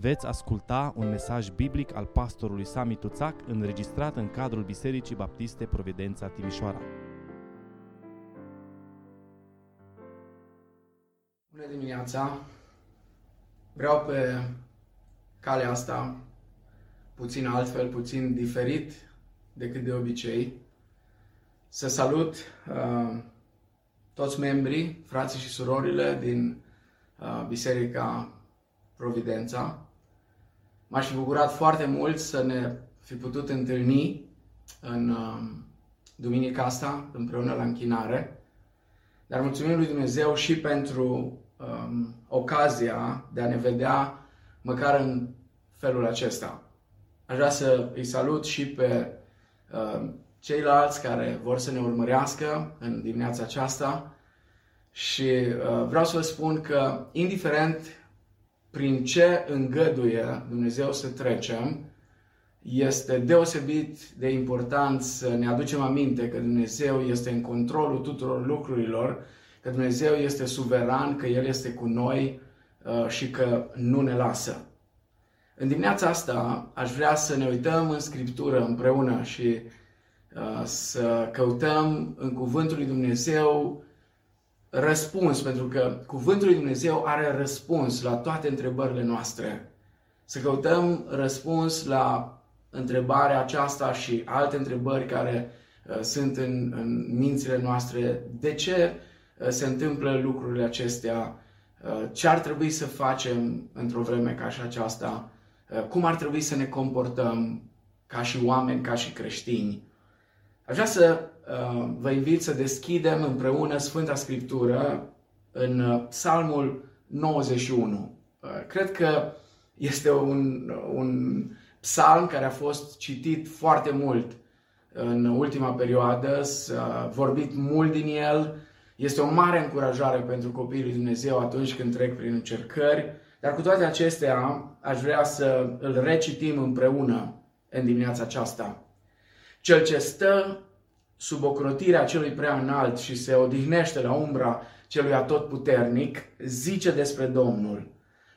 veți asculta un mesaj biblic al pastorului Sami Tuțac înregistrat în cadrul Bisericii Baptiste Providența Timișoara. Bună dimineața! Vreau pe calea asta, puțin altfel, puțin diferit decât de obicei, să salut uh, toți membrii, frații și surorile din uh, Biserica Providența. M-aș fi bucurat foarte mult să ne fi putut întâlni în uh, duminica asta, împreună la închinare. Dar mulțumim lui Dumnezeu și pentru um, ocazia de a ne vedea măcar în felul acesta. Aș vrea să îi salut și pe uh, ceilalți care vor să ne urmărească în dimineața aceasta și uh, vreau să vă spun că, indiferent prin ce îngăduie Dumnezeu să trecem, este deosebit de important să ne aducem aminte că Dumnezeu este în controlul tuturor lucrurilor, că Dumnezeu este suveran, că El este cu noi uh, și că nu ne lasă. În dimineața asta aș vrea să ne uităm în Scriptură împreună și uh, să căutăm în Cuvântul lui Dumnezeu răspuns, pentru că Cuvântul lui Dumnezeu are răspuns la toate întrebările noastre. Să căutăm răspuns la întrebarea aceasta și alte întrebări care uh, sunt în, în mințile noastre. De ce uh, se întâmplă lucrurile acestea? Uh, ce ar trebui să facem într-o vreme ca și aceasta? Uh, cum ar trebui să ne comportăm ca și oameni, ca și creștini? Aș vrea să Uh, vă invit să deschidem împreună Sfânta Scriptură în uh, Psalmul 91. Uh, cred că este un, un psalm care a fost citit foarte mult în ultima perioadă, s-a vorbit mult din el, este o mare încurajare pentru copiii lui Dumnezeu atunci când trec prin încercări, dar cu toate acestea aș vrea să îl recitim împreună în dimineața aceasta. Cel ce stă sub ocrotirea celui prea înalt și se odihnește la umbra celui atotputernic, zice despre Domnul,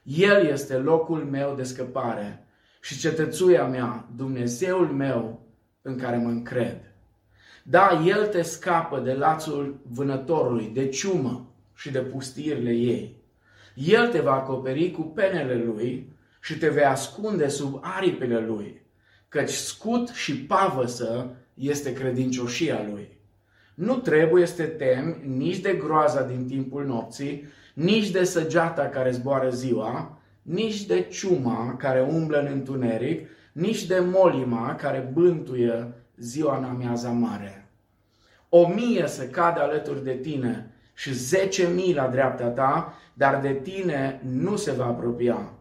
El este locul meu de scăpare și cetățuia mea, Dumnezeul meu în care mă încred. Da, El te scapă de lațul vânătorului, de ciumă și de pustirile ei. El te va acoperi cu penele Lui și te vei ascunde sub aripile Lui, căci scut și pavăsă este credincioșia lui. Nu trebuie să te temi nici de groaza din timpul nopții, nici de săgeata care zboară ziua, nici de ciuma care umblă în întuneric, nici de molima care bântuie ziua în amiaza mare. O mie să cadă alături de tine și zece mii la dreapta ta, dar de tine nu se va apropia.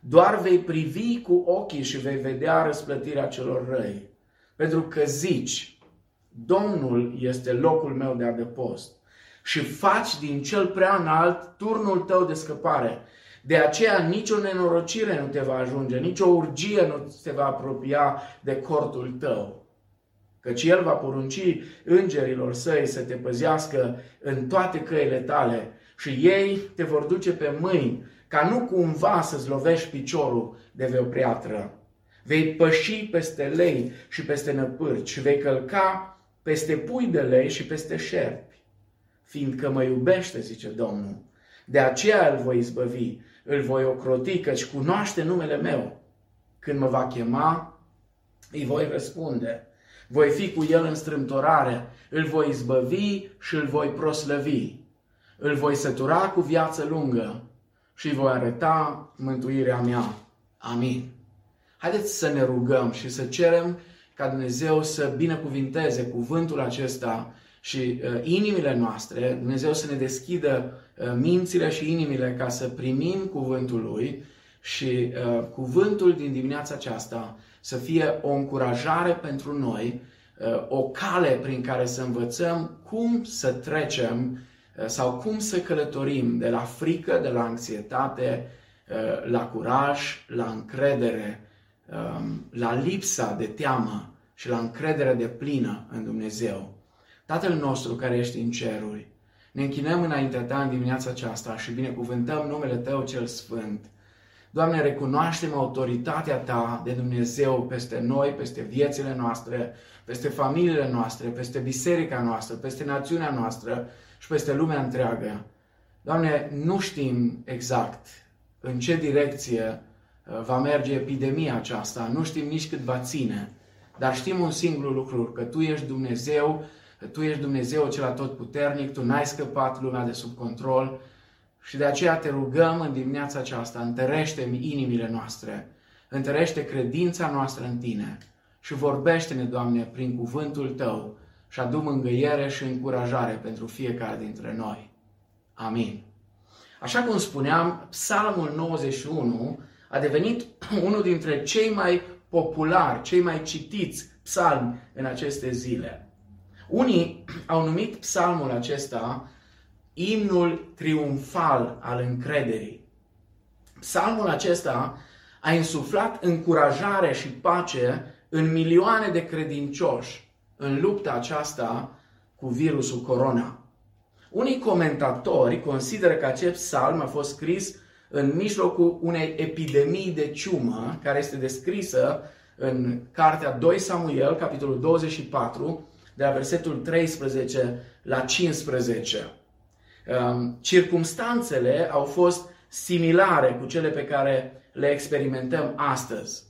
Doar vei privi cu ochii și vei vedea răsplătirea celor răi. Pentru că zici, Domnul este locul meu de adăpost și faci din cel prea înalt turnul tău de scăpare. De aceea nicio nenorocire nu te va ajunge, nicio urgie nu te va apropia de cortul tău. Căci El va porunci îngerilor săi să te păzească în toate căile tale și ei te vor duce pe mâini ca nu cumva să-ți lovești piciorul de vreo priatră. Vei păși peste lei și peste năpârci și vei călca peste pui de lei și peste șerpi. Fiindcă mă iubește, zice Domnul, de aceea îl voi izbăvi, îl voi ocroti, căci cunoaște numele meu. Când mă va chema, îi voi răspunde. Voi fi cu el în strâmtorare, îl voi izbăvi și îl voi proslăvi. Îl voi sătura cu viață lungă și îi voi arăta mântuirea mea. Amin. Haideți să ne rugăm și să cerem ca Dumnezeu să binecuvinteze cuvântul acesta și uh, inimile noastre, Dumnezeu să ne deschidă uh, mințile și inimile ca să primim cuvântul Lui și uh, cuvântul din dimineața aceasta să fie o încurajare pentru noi, uh, o cale prin care să învățăm cum să trecem uh, sau cum să călătorim de la frică, de la anxietate, uh, la curaj, la încredere, Um, la lipsa de teamă și la încredere de plină în Dumnezeu. Tatăl nostru care ești în ceruri, ne închinăm înaintea Ta în dimineața aceasta și binecuvântăm numele Tău cel Sfânt. Doamne, recunoaștem autoritatea Ta de Dumnezeu peste noi, peste viețile noastre, peste familiile noastre, peste biserica noastră, peste națiunea noastră și peste lumea întreagă. Doamne, nu știm exact în ce direcție uh, va merge epidemia aceasta, nu știm nici cât va ține, dar știm un singur lucru, că Tu ești Dumnezeu, că Tu ești Dumnezeu cel atotputernic, Tu n-ai scăpat lumea de sub control și de aceea te rugăm în dimineața aceasta, întărește-mi inimile noastre, întărește credința noastră în Tine și vorbește-ne, Doamne, prin cuvântul Tău și adu mângâiere și încurajare pentru fiecare dintre noi. Amin. Așa cum spuneam, Psalmul 91 a devenit unul dintre cei mai populari, cei mai citiți psalmi în aceste zile. Unii au numit psalmul acesta imnul triumfal al încrederii. Psalmul acesta a insuflat încurajare și pace în milioane de credincioși în lupta aceasta cu virusul corona. Unii comentatori consideră că acest psalm a fost scris în mijlocul unei epidemii de ciumă, care este descrisă în cartea 2 Samuel, capitolul 24, de la versetul 13 la 15. Um, circumstanțele au fost similare cu cele pe care le experimentăm astăzi.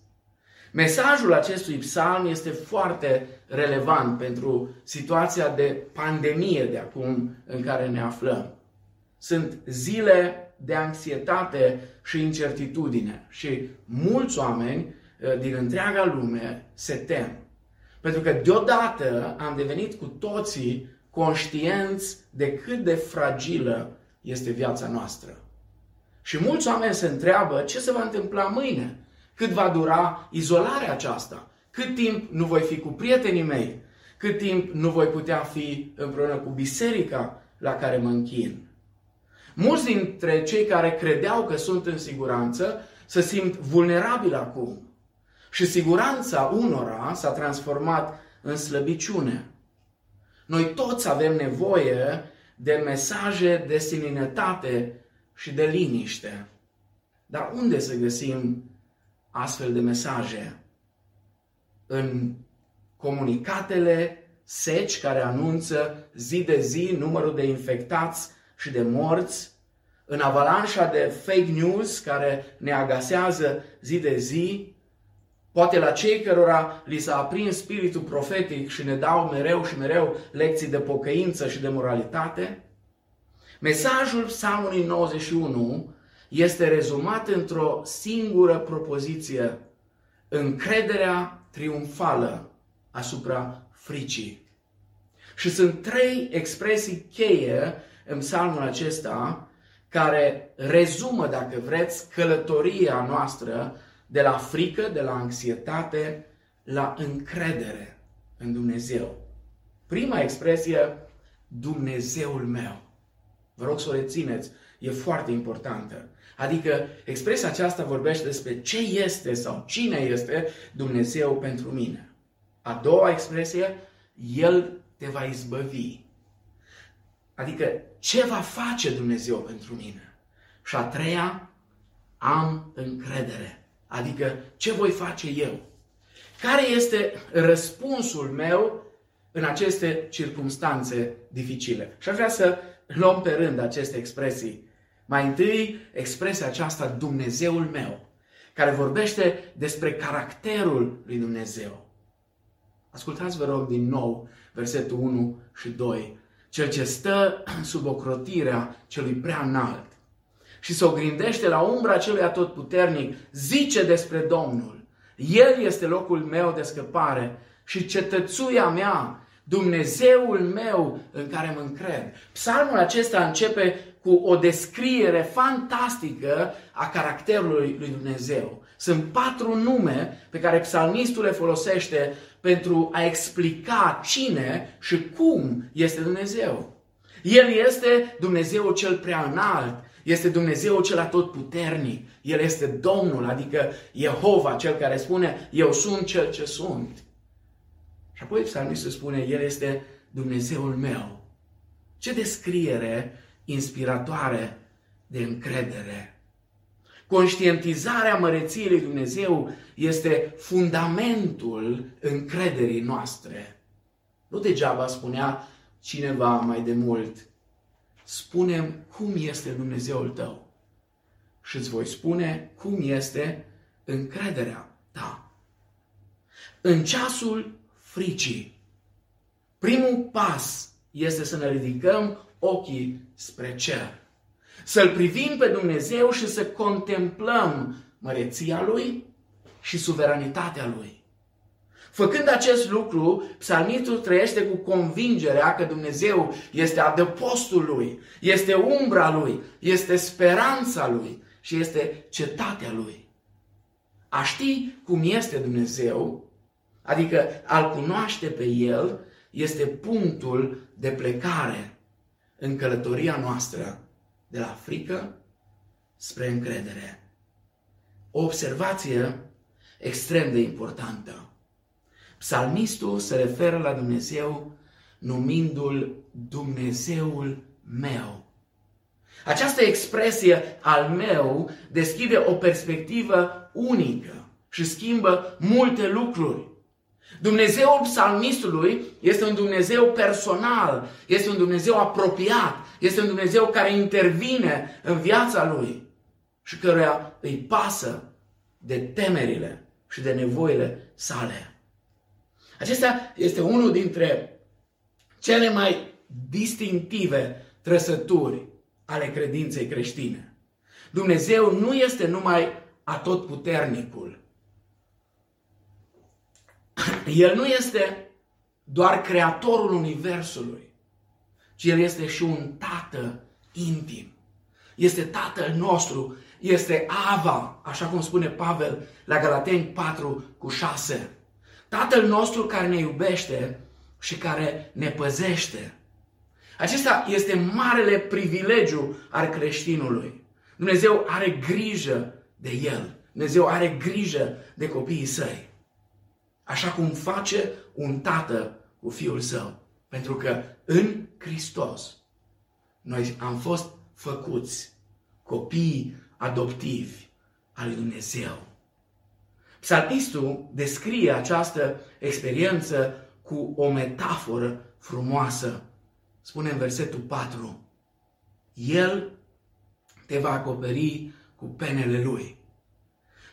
Mesajul acestui psalm este foarte relevant pentru situația de pandemie de acum în care ne aflăm. Sunt zile de anxietate și incertitudine și mulți oameni uh, din întreaga lume se tem. Pentru că deodată am devenit cu toții conștienți de cât de fragilă este viața noastră. Și mulți oameni se întreabă ce se va întâmpla mâine, cât va dura izolarea aceasta, cât timp nu voi fi cu prietenii mei, cât timp nu voi putea fi împreună cu biserica la care mă închin. Mulți dintre cei care credeau că sunt în siguranță se simt vulnerabili acum. Și siguranța unora s-a transformat în slăbiciune. Noi toți avem nevoie de mesaje de seninătate și de liniște. Dar unde să găsim astfel de mesaje? În comunicatele seci care anunță zi de zi numărul de infectați și de morți, în avalanșa de fake news care ne agasează zi de zi, poate la cei cărora li s-a aprins spiritul profetic și ne dau mereu și mereu lecții de pocăință și de moralitate, mesajul Psalmului 91 este rezumat într-o singură propoziție, încrederea triumfală asupra fricii. Și sunt trei expresii cheie în psalmul acesta care rezumă, dacă vreți, călătoria noastră de la frică, de la anxietate, la încredere în Dumnezeu. Prima expresie, Dumnezeul meu. Vă rog să o rețineți, e foarte importantă. Adică expresia aceasta vorbește despre ce este sau cine este Dumnezeu pentru mine. A doua expresie, El te va izbăvi. Adică ce va face Dumnezeu pentru mine? Și a treia, am încredere. Adică ce voi face eu? Care este răspunsul meu în aceste circunstanțe dificile? Și aș vrea să luăm pe rând aceste expresii. Mai întâi, expresia aceasta, Dumnezeul meu, care vorbește despre caracterul lui Dumnezeu. Ascultați, vă rog, din nou versetul 1 și 2 cel ce stă sub ocrotirea celui prea înalt și se ogrindește la umbra celui atotputernic, zice despre Domnul. El este locul meu de scăpare și cetățuia mea, Dumnezeul meu în care mă încred. Psalmul acesta începe cu o descriere fantastică a caracterului lui Dumnezeu. Sunt patru nume pe care psalmistul le folosește pentru a explica cine și cum este Dumnezeu. El este Dumnezeu cel prea înalt, este Dumnezeu cel atotputernic, El este Domnul, adică Jehova, cel care spune, eu sunt cel ce sunt. Și apoi psalmistul spune, El este Dumnezeul meu. Ce descriere inspiratoare de încredere. Conștientizarea măreției lui Dumnezeu este fundamentul încrederii noastre. Nu degeaba spunea cineva mai de mult, spunem cum este Dumnezeul tău și îți voi spune cum este încrederea ta. În ceasul fricii, primul pas este să ne ridicăm ochii spre cer. Să-L privim pe Dumnezeu și să contemplăm măreția Lui și suveranitatea Lui. Făcând acest lucru, psalmistul trăiește cu convingerea că Dumnezeu este adăpostul lui, este umbra lui, este speranța lui și este cetatea lui. A ști cum este Dumnezeu, adică a-L cunoaște pe El, este punctul de plecare în călătoria noastră de la frică spre încredere. O observație extrem de importantă. Psalmistul se referă la Dumnezeu numindu-l Dumnezeul meu. Această expresie al meu deschide o perspectivă unică și schimbă multe lucruri. Dumnezeul psalmistului este un Dumnezeu personal, este un Dumnezeu apropiat, este un Dumnezeu care intervine în viața lui și căruia îi pasă de temerile și de nevoile sale. Acesta este unul dintre cele mai distinctive trăsături ale credinței creștine. Dumnezeu nu este numai atotputernicul. El nu este doar creatorul Universului, ci El este și un tată intim. Este tatăl nostru, este Ava, așa cum spune Pavel la Galateni 4 cu 6. Tatăl nostru care ne iubește și care ne păzește. Acesta este marele privilegiu al creștinului. Dumnezeu are grijă de el. Dumnezeu are grijă de copiii săi. Așa cum face un tată cu fiul său. Pentru că în Hristos noi am fost făcuți copii adoptivi al lui Dumnezeu. Psalmistul descrie această experiență cu o metaforă frumoasă. Spune în versetul 4, El te va acoperi cu penele Lui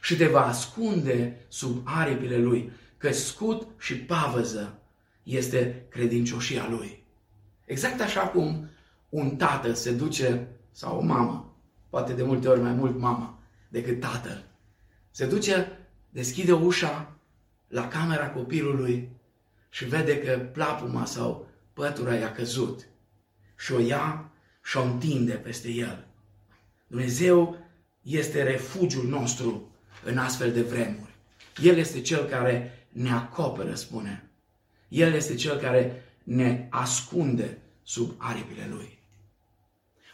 și te va ascunde sub aripile Lui, că scut și pavăză este credincioșia Lui. Exact așa cum un tată se duce, sau o mamă, poate de multe ori mai mult mama decât tatăl, se duce deschide ușa la camera copilului și vede că plapuma sau pătura i-a căzut și o ia și o întinde peste el. Dumnezeu este refugiul nostru în astfel de vremuri. El este cel care ne acoperă, spune. El este cel care ne ascunde sub aripile Lui.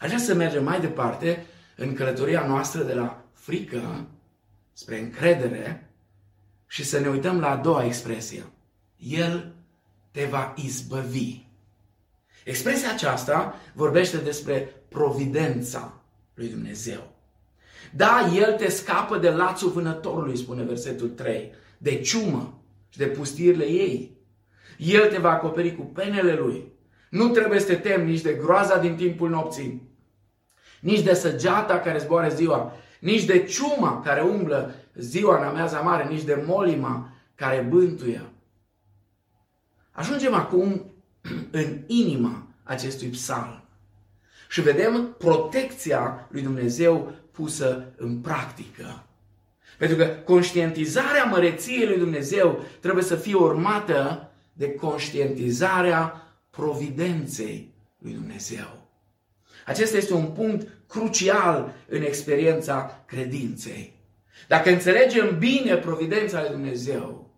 Aș vrea să mergem mai departe în călătoria noastră de la frică spre încredere și să ne uităm la a doua expresie. El te va izbăvi. Expresia aceasta vorbește despre providența lui Dumnezeu. Da, El te scapă de lațul vânătorului, spune versetul 3, de ciumă și de pustirile ei. El te va acoperi cu penele Lui. Nu trebuie să te temi nici de groaza din timpul nopții, nici de săgeata care zboare ziua, nici de ciuma care umblă ziua în ameaza mare, nici de molima care bântuie. Ajungem acum în inima acestui psalm și vedem protecția lui Dumnezeu pusă în practică. Pentru că conștientizarea măreției lui Dumnezeu trebuie să fie urmată de conștientizarea providenței lui Dumnezeu. Acesta este un punct crucial în experiența credinței. Dacă înțelegem bine providența lui Dumnezeu,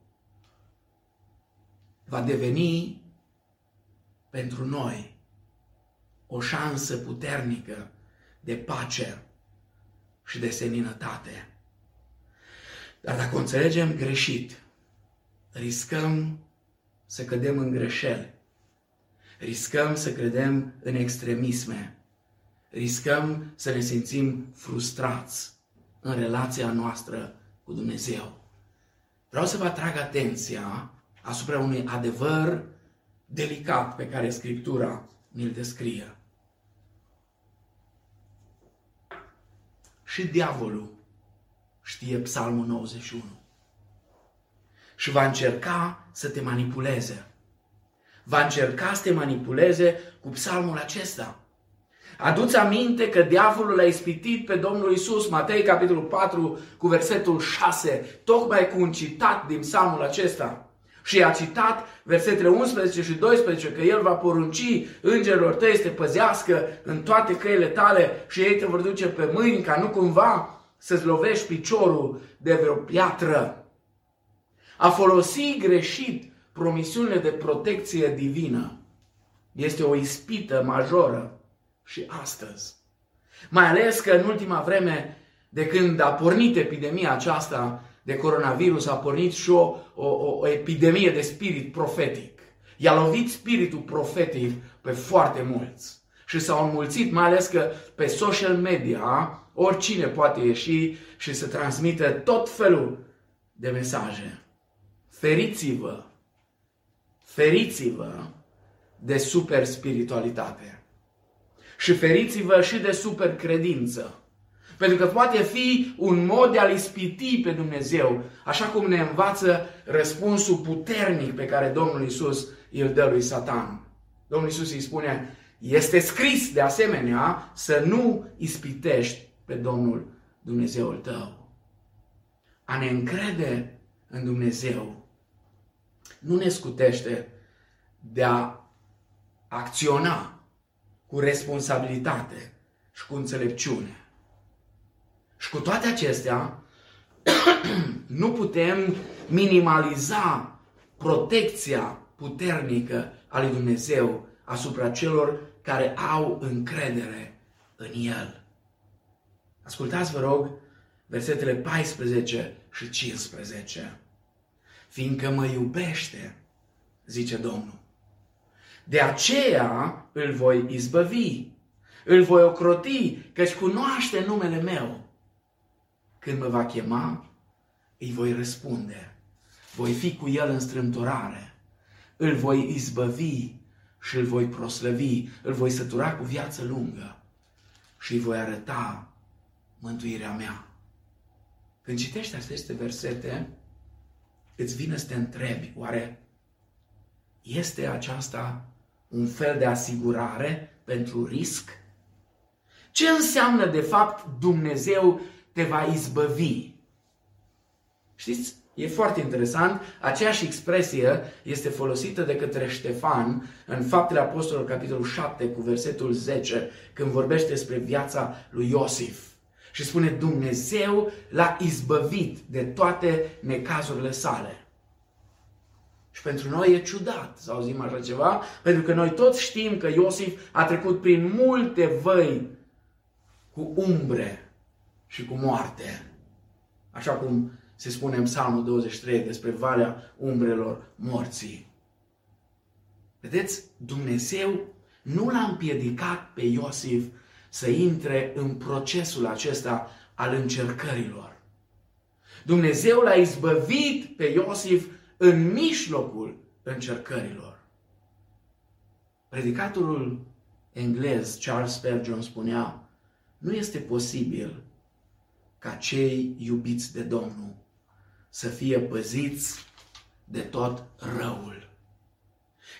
va deveni pentru noi o șansă puternică de pace și de seninătate. Dar dacă o înțelegem greșit, riscăm să cădem în greșeli. Riscăm să credem în extremisme riscăm să ne simțim frustrați în relația noastră cu Dumnezeu. Vreau să vă atrag atenția asupra unui adevăr delicat pe care Scriptura ne-l descrie. Și diavolul știe Psalmul 91. Și va încerca să te manipuleze. Va încerca să te manipuleze cu psalmul acesta. Aduți aminte că diavolul l-a ispitit pe Domnul Isus, Matei capitolul 4 cu versetul 6, tocmai cu un citat din psalmul acesta. Și a citat versetele 11 și 12 că El va porunci îngerilor tăi să te păzească în toate căile tale și ei te vor duce pe mâini ca nu cumva să-ți lovești piciorul de vreo piatră. A folosi greșit promisiunile de protecție divină este o ispită majoră și astăzi. Mai ales că în ultima vreme, de când a pornit epidemia aceasta de coronavirus, a pornit și o, o, o epidemie de spirit profetic. I-a lovit spiritul profetic pe foarte mulți. Și s-au înmulțit, mai ales că pe social media oricine poate ieși și să transmită tot felul de mesaje. Feriți-vă! Feriți-vă de super spiritualitate. Și feriți-vă și de super credință. Pentru că poate fi un mod de a-L ispiti pe Dumnezeu, așa cum ne învață răspunsul puternic pe care Domnul Isus îl dă lui Satan. Domnul Isus îi spune, este scris de asemenea să nu ispitești pe Domnul Dumnezeul tău. A ne încrede în Dumnezeu nu ne scutește de a acționa cu responsabilitate și cu înțelepciune. Și cu toate acestea, nu putem minimaliza protecția puternică a lui Dumnezeu asupra celor care au încredere în El. Ascultați, vă rog, versetele 14 și 15. Fiindcă mă iubește, zice Domnul. De aceea îl voi izbăvi, îl voi ocroti, căci cunoaște numele meu. Când mă va chema, îi voi răspunde. Voi fi cu el în strâmtorare. Îl voi izbăvi și îl voi proslăvi. Îl voi sătura cu viață lungă și îi voi arăta mântuirea mea. Când citești aceste versete, îți vine să te întrebi, oare este aceasta un fel de asigurare pentru risc? Ce înseamnă de fapt Dumnezeu te va izbăvi. Știți, e foarte interesant, aceeași expresie este folosită de către Ștefan în Faptele Apostolilor, capitolul 7, cu versetul 10, când vorbește despre viața lui Iosif. Și spune, Dumnezeu l-a izbăvit de toate necazurile sale. Și pentru noi e ciudat să auzim așa ceva, pentru că noi toți știm că Iosif a trecut prin multe văi cu umbre și cu moarte. Așa cum se spune în Psalmul 23 despre Valea Umbrelor Morții. Vedeți, Dumnezeu nu l-a împiedicat pe Iosif să intre în procesul acesta al încercărilor. Dumnezeu l-a izbăvit pe Iosif în mijlocul încercărilor. Predicatorul englez Charles Spurgeon spunea, nu este posibil ca cei iubiți de Domnul să fie păziți de tot răul.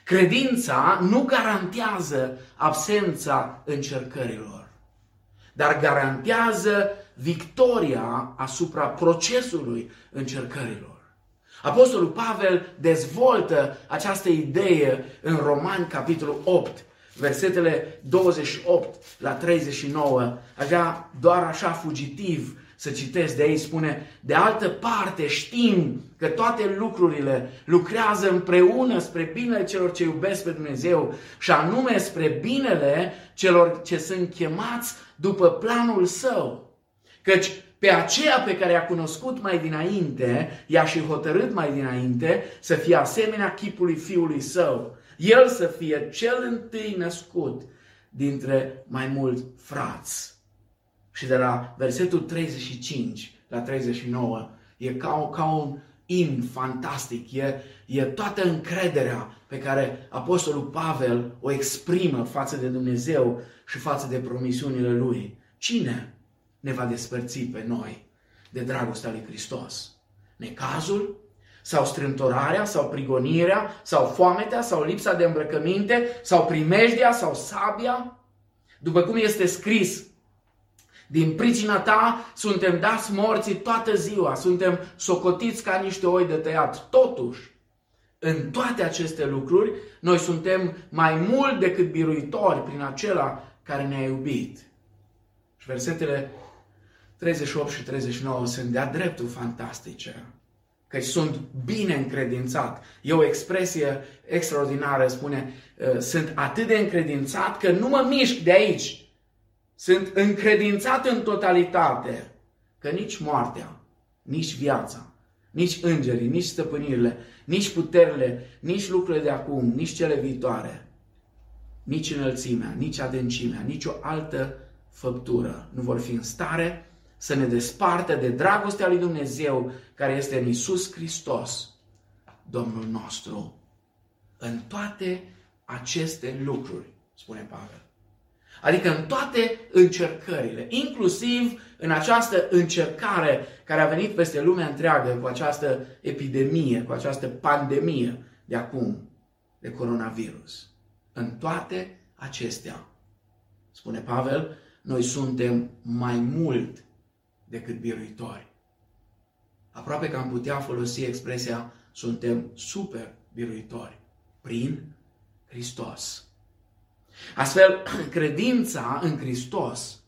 Credința nu garantează absența încercărilor, dar garantează victoria asupra procesului încercărilor. Apostolul Pavel dezvoltă această idee în Roman, capitolul 8, versetele 28 la 39. Avea doar așa fugitiv să citesc de aici, spune, de altă parte știm că toate lucrurile lucrează împreună spre binele celor ce iubesc pe Dumnezeu și anume spre binele celor ce sunt chemați după planul său. Căci pe aceea pe care a cunoscut mai dinainte, i-a și hotărât mai dinainte să fie asemenea chipului fiului său. El să fie cel întâi născut dintre mai mulți frați. Și de la versetul 35 la 39 e ca, ca un in fantastic, e, e toată încrederea pe care Apostolul Pavel o exprimă față de Dumnezeu și față de promisiunile lui. Cine ne va despărți pe noi de dragostea lui Hristos? Necazul? Sau strântorarea? Sau prigonirea? Sau foametea? Sau lipsa de îmbrăcăminte? Sau primejdia? Sau sabia? După cum este scris, din pricina ta suntem dați morții toată ziua, suntem socotiți ca niște oi de tăiat. Totuși, în toate aceste lucruri, noi suntem mai mult decât biruitori prin acela care ne-a iubit. Și versetele 38 și 39 sunt de-a dreptul fantastice. Că sunt bine încredințat. E o expresie extraordinară, spune, ă, sunt atât de încredințat că nu mă mișc de aici. Sunt încredințat în totalitate că nici moartea, nici viața, nici îngerii, nici stăpânirile, nici puterile, nici lucrurile de acum, nici cele viitoare, nici înălțimea, nici adâncimea, nici o altă făptură nu vor fi în stare să ne despartă de dragostea lui Dumnezeu care este în Isus Hristos, Domnul nostru. În toate aceste lucruri, spune Pavel. Adică în toate încercările, inclusiv în această încercare care a venit peste lumea întreagă cu această epidemie, cu această pandemie de acum, de coronavirus. În toate acestea, spune Pavel, noi suntem mai mult decât biruitori. Aproape că am putea folosi expresia suntem super biruitori prin Hristos. Astfel, credința în Hristos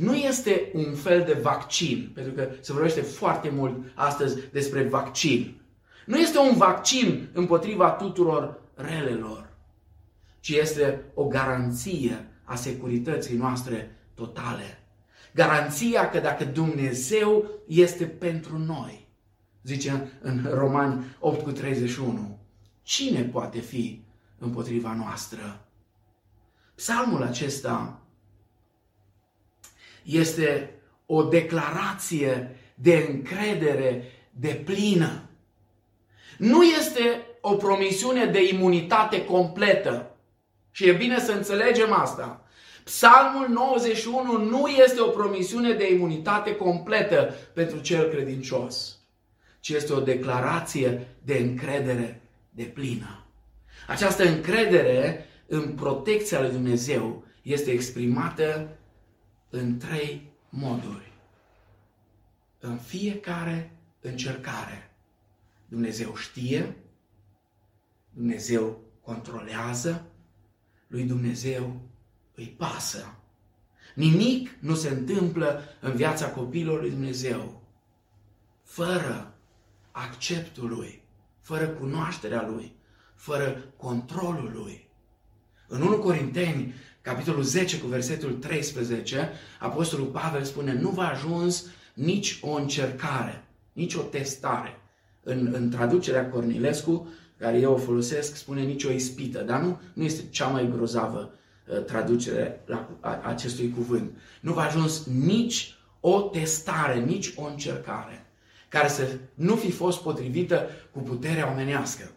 nu este un fel de vaccin, pentru că se vorbește foarte mult astăzi despre vaccin. Nu este un vaccin împotriva tuturor relelor, ci este o garanție a securității noastre totale. Garanția că dacă Dumnezeu este pentru noi, zice în Romani 8 cu 31, cine poate fi împotriva noastră? Psalmul acesta este o declarație de încredere de plină. Nu este o promisiune de imunitate completă. Și e bine să înțelegem asta. Psalmul 91 nu este o promisiune de imunitate completă pentru cel credincios, ci este o declarație de încredere de plină. Această încredere în protecția lui Dumnezeu este exprimată în trei moduri. În fiecare încercare. Dumnezeu știe, Dumnezeu controlează, lui Dumnezeu îi pasă. Nimic nu se întâmplă în viața copilului lui Dumnezeu fără acceptul lui, fără cunoașterea lui, fără controlul lui. În 1 Corinteni, capitolul 10 cu versetul 13, Apostolul Pavel spune, nu v-a ajuns nici o încercare, nici o testare. În, în traducerea Cornilescu, care eu o folosesc, spune nici o ispită, dar nu, nu este cea mai grozavă uh, traducere la a, acestui cuvânt. Nu v-a ajuns nici o testare, nici o încercare care să nu fi fost potrivită cu puterea omenească.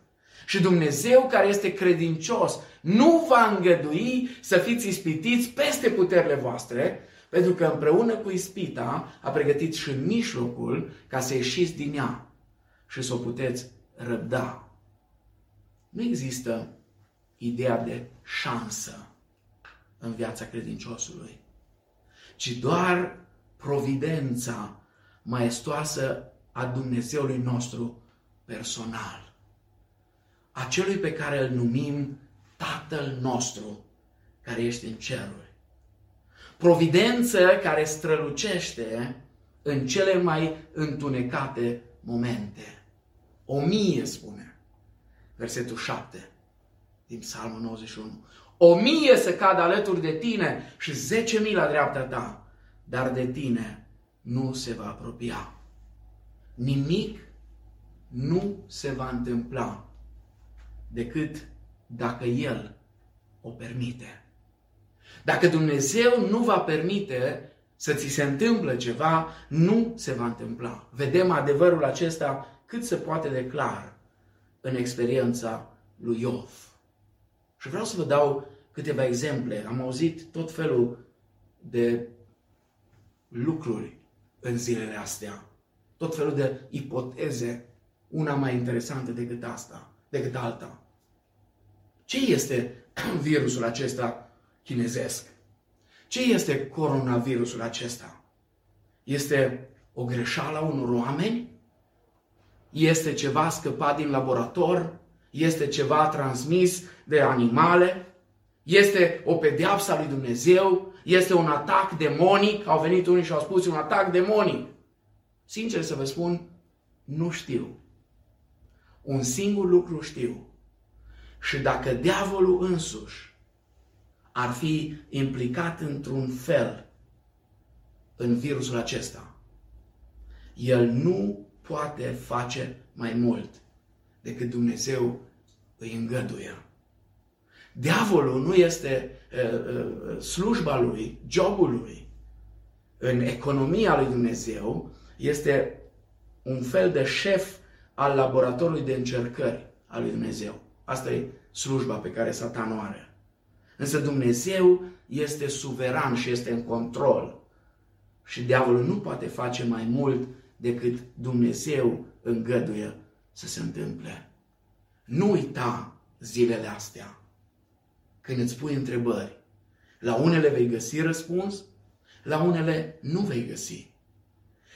Și Dumnezeu care este credincios nu va îngădui să fiți ispitiți peste puterile voastre, pentru că împreună cu ispita a pregătit și mijlocul ca să ieșiți din ea și să o puteți răbda. Nu există ideea de șansă în viața credinciosului, ci doar providența maestoasă a Dumnezeului nostru personal acelui pe care îl numim Tatăl nostru care ești în ceruri. Providență care strălucește în cele mai întunecate momente. O mie, spune versetul 7 din Psalmul 91. O mie să cadă alături de tine și zece mii la dreapta ta, dar de tine nu se va apropia. Nimic nu se va întâmpla decât dacă El o permite. Dacă Dumnezeu nu va permite, să ți se întâmplă ceva, nu se va întâmpla. Vedem adevărul acesta cât se poate de clar în experiența lui Iov. Și vreau să vă dau câteva exemple. Am auzit tot felul de lucruri în zilele astea. Tot felul de ipoteze, una mai interesantă decât asta, decât alta. Ce este virusul acesta chinezesc? Ce este coronavirusul acesta? Este o greșeală a unor oameni? Este ceva scăpat din laborator? Este ceva transmis de animale? Este o pedeapsă a lui Dumnezeu? Este un atac demonic? Au venit unii și au spus un atac demonic. Sincer să vă spun, nu știu. Un singur lucru știu. Și dacă diavolul însuși ar fi implicat într-un fel în virusul acesta, el nu poate face mai mult decât Dumnezeu îi îngăduie. Diavolul nu este uh, uh, slujba lui, jobul lui. În economia lui Dumnezeu este un fel de șef al laboratorului de încercări al lui Dumnezeu. Asta e slujba pe care Satan o are. Însă Dumnezeu este suveran și este în control. Și diavolul nu poate face mai mult decât Dumnezeu îngăduie să se întâmple. Nu uita zilele astea. Când îți pui întrebări, la unele vei găsi răspuns, la unele nu vei găsi.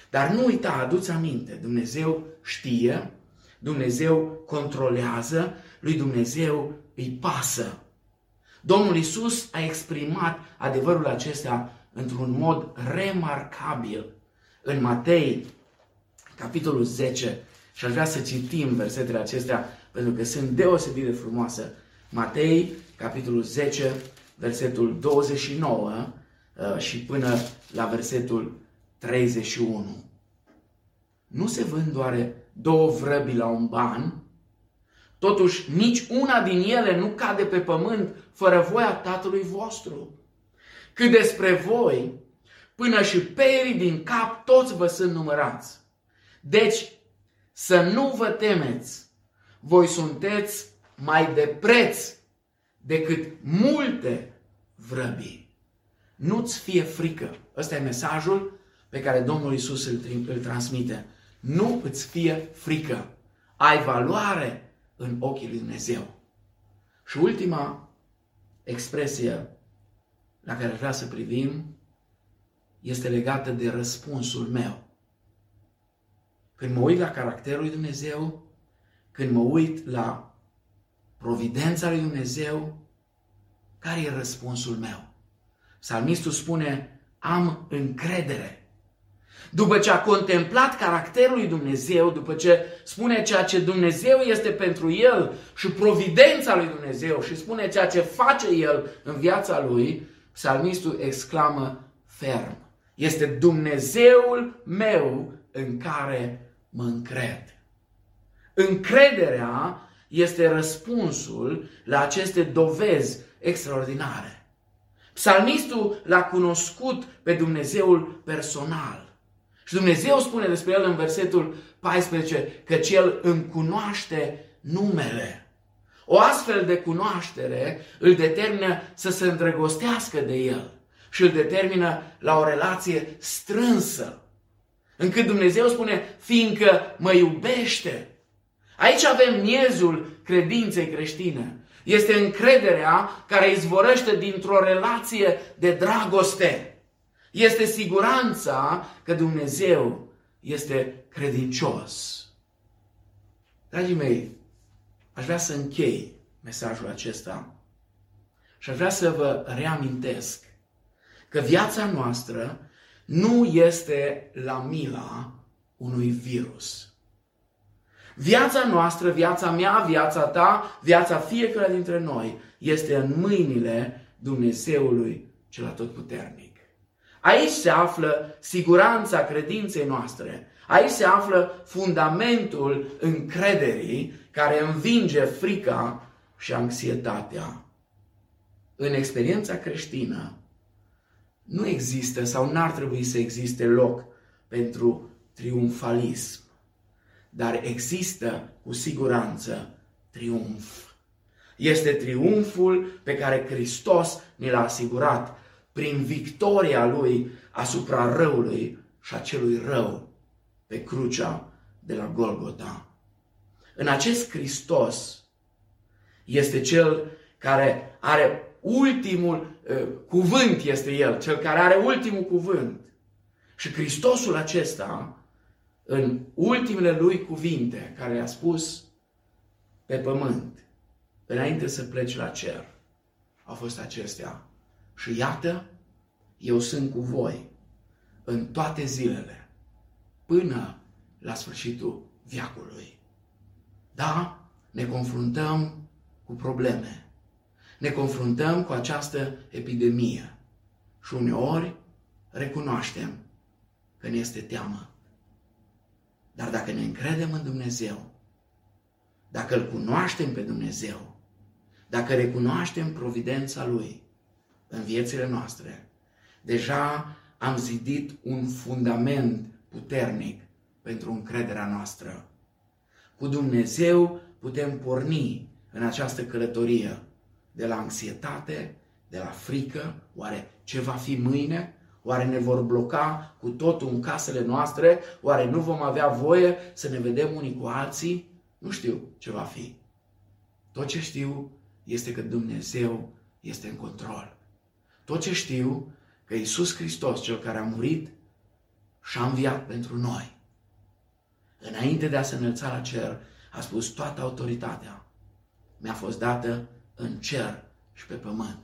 Dar nu uita, aduți aminte, Dumnezeu știe, Dumnezeu controlează, lui Dumnezeu îi pasă. Domnul Isus a exprimat adevărul acesta într-un mod remarcabil în Matei, capitolul 10, și aș vrea să citim versetele acestea pentru că sunt deosebit de frumoase. Matei, capitolul 10, versetul 29 uh, și până la versetul 31. Nu se vând doar două vrăbi la un ban, totuși nici una din ele nu cade pe pământ fără voia Tatălui vostru. Cât despre voi, până și perii din cap toți vă sunt numărați. Deci, să nu vă temeți, voi sunteți mai de preț decât multe vrăbii. Nu-ți fie frică. Ăsta e mesajul pe care Domnul Isus îl, îl transmite. Nu îți fie frică. Ai valoare în ochii lui Dumnezeu. Și ultima expresie la care vreau să privim este legată de răspunsul meu. Când mă uit la caracterul lui Dumnezeu, când mă uit la providența lui Dumnezeu, care e răspunsul meu? Psalmistul spune, am încredere. După ce a contemplat caracterul lui Dumnezeu, după ce spune ceea ce Dumnezeu este pentru el și providența lui Dumnezeu și spune ceea ce face el în viața lui, psalmistul exclamă ferm. Este Dumnezeul meu în care mă încred. Încrederea este răspunsul la aceste dovezi extraordinare. Psalmistul l-a cunoscut pe Dumnezeul personal. Și Dumnezeu spune despre el în versetul 14 că el îmi cunoaște numele. O astfel de cunoaștere îl determină să se îndrăgostească de el și îl determină la o relație strânsă. Încât Dumnezeu spune, fiindcă mă iubește. Aici avem miezul credinței creștine. Este încrederea care izvorăște dintr-o relație de dragoste. Este siguranța că Dumnezeu este credincios. Dragii mei, aș vrea să închei mesajul acesta și aș vrea să vă reamintesc că viața noastră nu este la mila unui virus. Viața noastră, viața mea, viața ta, viața fiecare dintre noi este în mâinile Dumnezeului cel atotputernic. Aici se află siguranța credinței noastre. Aici se află fundamentul încrederii care învinge frica și anxietatea. În experiența creștină, nu există sau n-ar trebui să existe loc pentru triumfalism. Dar există cu siguranță triumf. Este triumful pe care Hristos ne l-a asigurat prin victoria Lui asupra răului și a celui rău pe crucea de la Golgota. În acest Hristos este Cel care are ultimul uh, cuvânt, este El, Cel care are ultimul cuvânt. Și Hristosul acesta, în ultimele lui cuvinte care le-a spus pe pământ, înainte să pleci la cer, au fost acestea. Și iată, eu sunt cu voi în toate zilele, până la sfârșitul viacului. Da, ne confruntăm cu probleme. Ne confruntăm cu această epidemie. Și uneori recunoaștem că ne este teamă. Dar dacă ne încredem în Dumnezeu, dacă îl cunoaștem pe Dumnezeu, dacă recunoaștem providența Lui în viețile noastre, deja am zidit un fundament puternic pentru încrederea noastră. Cu Dumnezeu putem porni în această călătorie de la anxietate, de la frică, oare ce va fi mâine? Oare ne vor bloca cu totul în casele noastre? Oare nu vom avea voie să ne vedem unii cu alții? Nu știu ce va fi. Tot ce știu este că Dumnezeu este în control. Tot ce știu că Iisus Hristos, Cel care a murit și a înviat pentru noi, înainte de a se înălța la cer, a spus toată autoritatea mi-a fost dată în cer și pe pământ.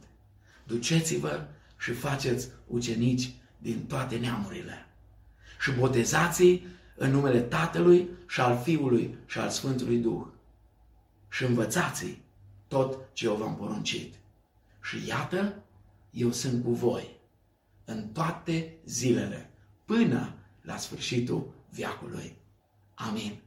Duceți-vă și faceți ucenici din toate neamurile. Și botezați în numele Tatălui și al Fiului și al Sfântului Duh. Și învățați tot ce eu v-am poruncit. Și iată, eu sunt cu voi în toate zilele, până la sfârșitul viacului. Amin.